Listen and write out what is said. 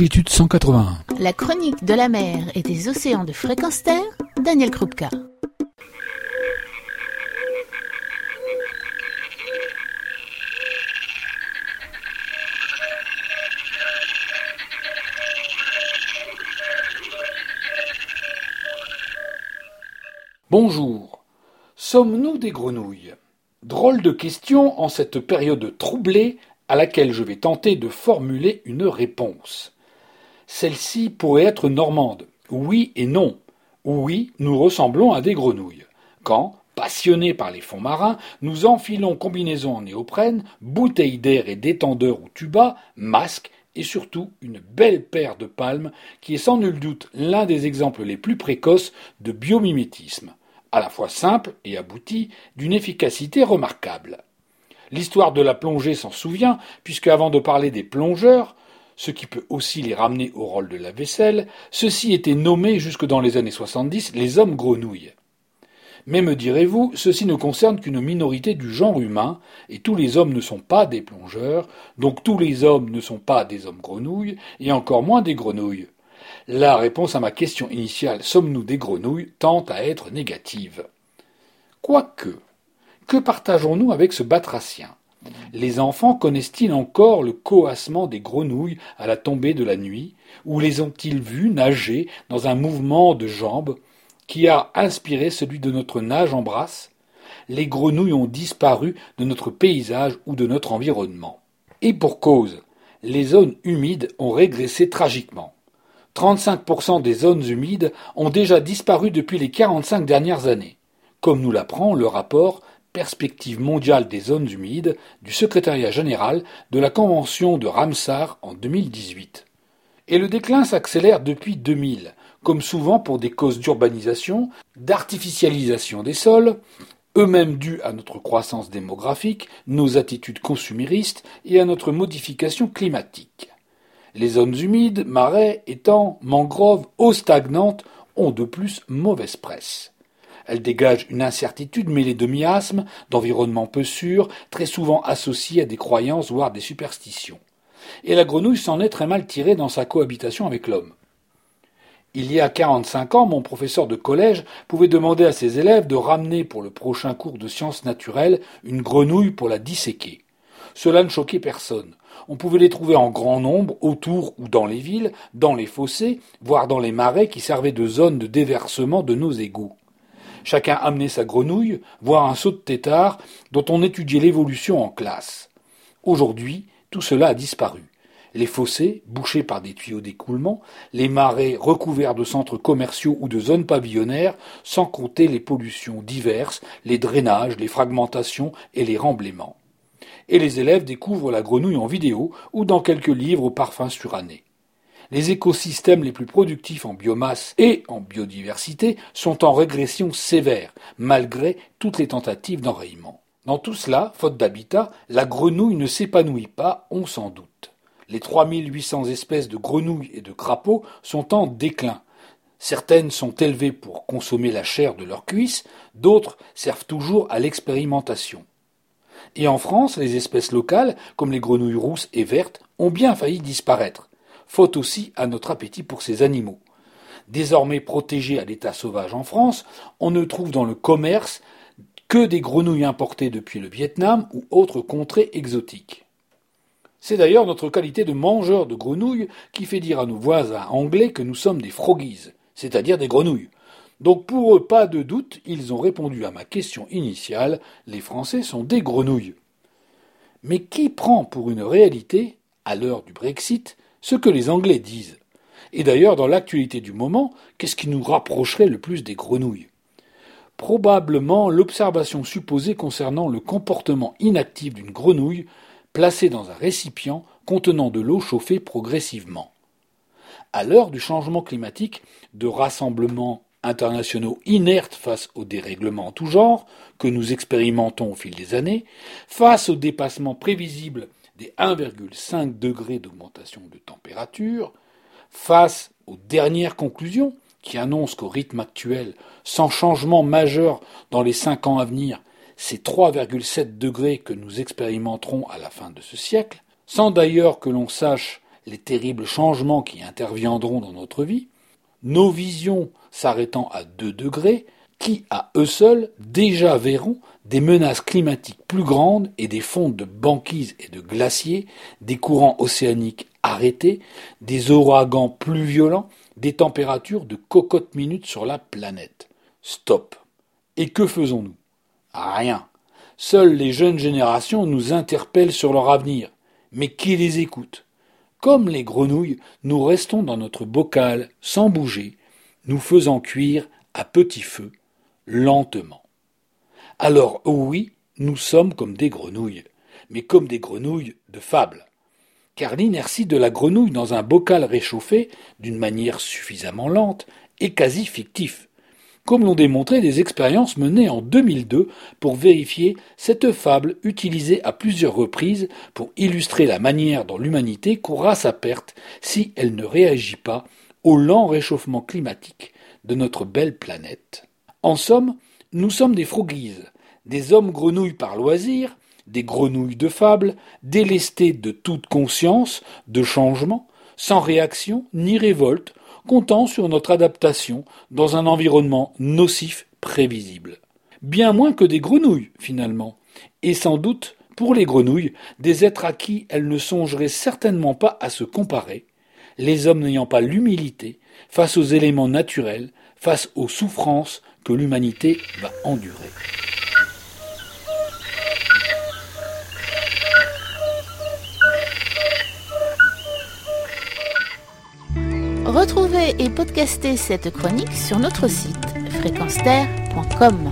longitude 181. La chronique de la mer et des océans de fréquence terre, Daniel Krupka. Bonjour. Sommes-nous des grenouilles? Drôle de question en cette période troublée à laquelle je vais tenter de formuler une réponse. Celle-ci pourrait être normande. Oui et non. Oui, nous ressemblons à des grenouilles. Quand, passionnés par les fonds marins, nous enfilons combinaisons en néoprène, bouteilles d'air et détendeurs ou tuba, masques et surtout une belle paire de palmes qui est sans nul doute l'un des exemples les plus précoces de biomimétisme à la fois simple et abouti, d'une efficacité remarquable. L'histoire de la plongée s'en souvient, puisque avant de parler des plongeurs, ce qui peut aussi les ramener au rôle de la vaisselle, ceux-ci étaient nommés jusque dans les années 70 les hommes grenouilles. Mais me direz-vous, ceci ne concerne qu'une minorité du genre humain, et tous les hommes ne sont pas des plongeurs, donc tous les hommes ne sont pas des hommes grenouilles, et encore moins des grenouilles. La réponse à ma question initiale sommes-nous des grenouilles tente à être négative. Quoique, que partageons-nous avec ce batracien? Les enfants connaissent-ils encore le coassement des grenouilles à la tombée de la nuit, ou les ont-ils vus nager dans un mouvement de jambes qui a inspiré celui de notre nage en brasse? Les grenouilles ont disparu de notre paysage ou de notre environnement. Et pour cause, les zones humides ont régressé tragiquement. 35% des zones humides ont déjà disparu depuis les 45 dernières années, comme nous l'apprend le rapport Perspective mondiale des zones humides du secrétariat général de la Convention de Ramsar en 2018. Et le déclin s'accélère depuis 2000, comme souvent pour des causes d'urbanisation, d'artificialisation des sols, eux-mêmes dus à notre croissance démographique, nos attitudes consuméristes et à notre modification climatique. Les zones humides, marais, étangs, mangroves, eaux stagnantes ont de plus mauvaise presse. Elles dégagent une incertitude mêlée de miasmes, d'environnement peu sûr, très souvent associés à des croyances voire des superstitions. Et la grenouille s'en est très mal tirée dans sa cohabitation avec l'homme. Il y a quarante-cinq ans, mon professeur de collège pouvait demander à ses élèves de ramener pour le prochain cours de sciences naturelles une grenouille pour la disséquer. Cela ne choquait personne. On pouvait les trouver en grand nombre autour ou dans les villes, dans les fossés, voire dans les marais qui servaient de zone de déversement de nos égouts. Chacun amenait sa grenouille, voire un saut de tétard, dont on étudiait l'évolution en classe. Aujourd'hui, tout cela a disparu. Les fossés, bouchés par des tuyaux d'écoulement, les marais recouverts de centres commerciaux ou de zones pavillonnaires, sans compter les pollutions diverses, les drainages, les fragmentations et les remblaiements et les élèves découvrent la grenouille en vidéo ou dans quelques livres au parfum suranné. Les écosystèmes les plus productifs en biomasse et en biodiversité sont en régression sévère, malgré toutes les tentatives d'enrayement. Dans tout cela, faute d'habitat, la grenouille ne s'épanouit pas, on s'en doute. Les 3800 espèces de grenouilles et de crapauds sont en déclin. Certaines sont élevées pour consommer la chair de leurs cuisses, d'autres servent toujours à l'expérimentation. Et en France, les espèces locales, comme les grenouilles rousses et vertes, ont bien failli disparaître, faute aussi à notre appétit pour ces animaux. Désormais protégés à l'état sauvage en France, on ne trouve dans le commerce que des grenouilles importées depuis le Vietnam ou autres contrées exotiques. C'est d'ailleurs notre qualité de mangeur de grenouilles qui fait dire à nos voisins anglais que nous sommes des froggies, c'est-à-dire des grenouilles. Donc pour eux, pas de doute, ils ont répondu à ma question initiale, les Français sont des grenouilles. Mais qui prend pour une réalité, à l'heure du Brexit, ce que les Anglais disent Et d'ailleurs, dans l'actualité du moment, qu'est-ce qui nous rapprocherait le plus des grenouilles? Probablement l'observation supposée concernant le comportement inactif d'une grenouille placée dans un récipient contenant de l'eau chauffée progressivement. À l'heure du changement climatique, de rassemblement internationaux inertes face aux dérèglements en tout genre que nous expérimentons au fil des années, face au dépassement prévisible des 1,5 degrés d'augmentation de température, face aux dernières conclusions qui annoncent qu'au rythme actuel, sans changement majeur dans les cinq ans à venir, c'est 3,7 degrés que nous expérimenterons à la fin de ce siècle, sans d'ailleurs que l'on sache les terribles changements qui interviendront dans notre vie, nos visions s'arrêtant à 2 degrés, qui à eux seuls déjà verront des menaces climatiques plus grandes et des fonds de banquises et de glaciers, des courants océaniques arrêtés, des ouragans plus violents, des températures de cocotte minute sur la planète. Stop. Et que faisons-nous? Rien. Seules les jeunes générations nous interpellent sur leur avenir. Mais qui les écoute? Comme les grenouilles, nous restons dans notre bocal, sans bouger, nous faisant cuire à petit feu lentement. Alors oui, nous sommes comme des grenouilles, mais comme des grenouilles de fable. Car l'inertie de la grenouille dans un bocal réchauffé, d'une manière suffisamment lente, est quasi fictif, comme l'ont démontré des expériences menées en 2002 pour vérifier cette fable utilisée à plusieurs reprises pour illustrer la manière dont l'humanité courra sa perte si elle ne réagit pas au lent réchauffement climatique de notre belle planète. En somme, nous sommes des froglises, des hommes grenouilles par loisir, des grenouilles de fable, délestés de toute conscience, de changement, sans réaction ni révolte, comptant sur notre adaptation dans un environnement nocif prévisible. Bien moins que des grenouilles, finalement, et sans doute, pour les grenouilles, des êtres à qui elles ne songeraient certainement pas à se comparer, les hommes n'ayant pas l'humilité face aux éléments naturels, face aux souffrances que l'humanité va endurer. Retrouvez et podcastez cette chronique sur notre site fréquenceterre.com.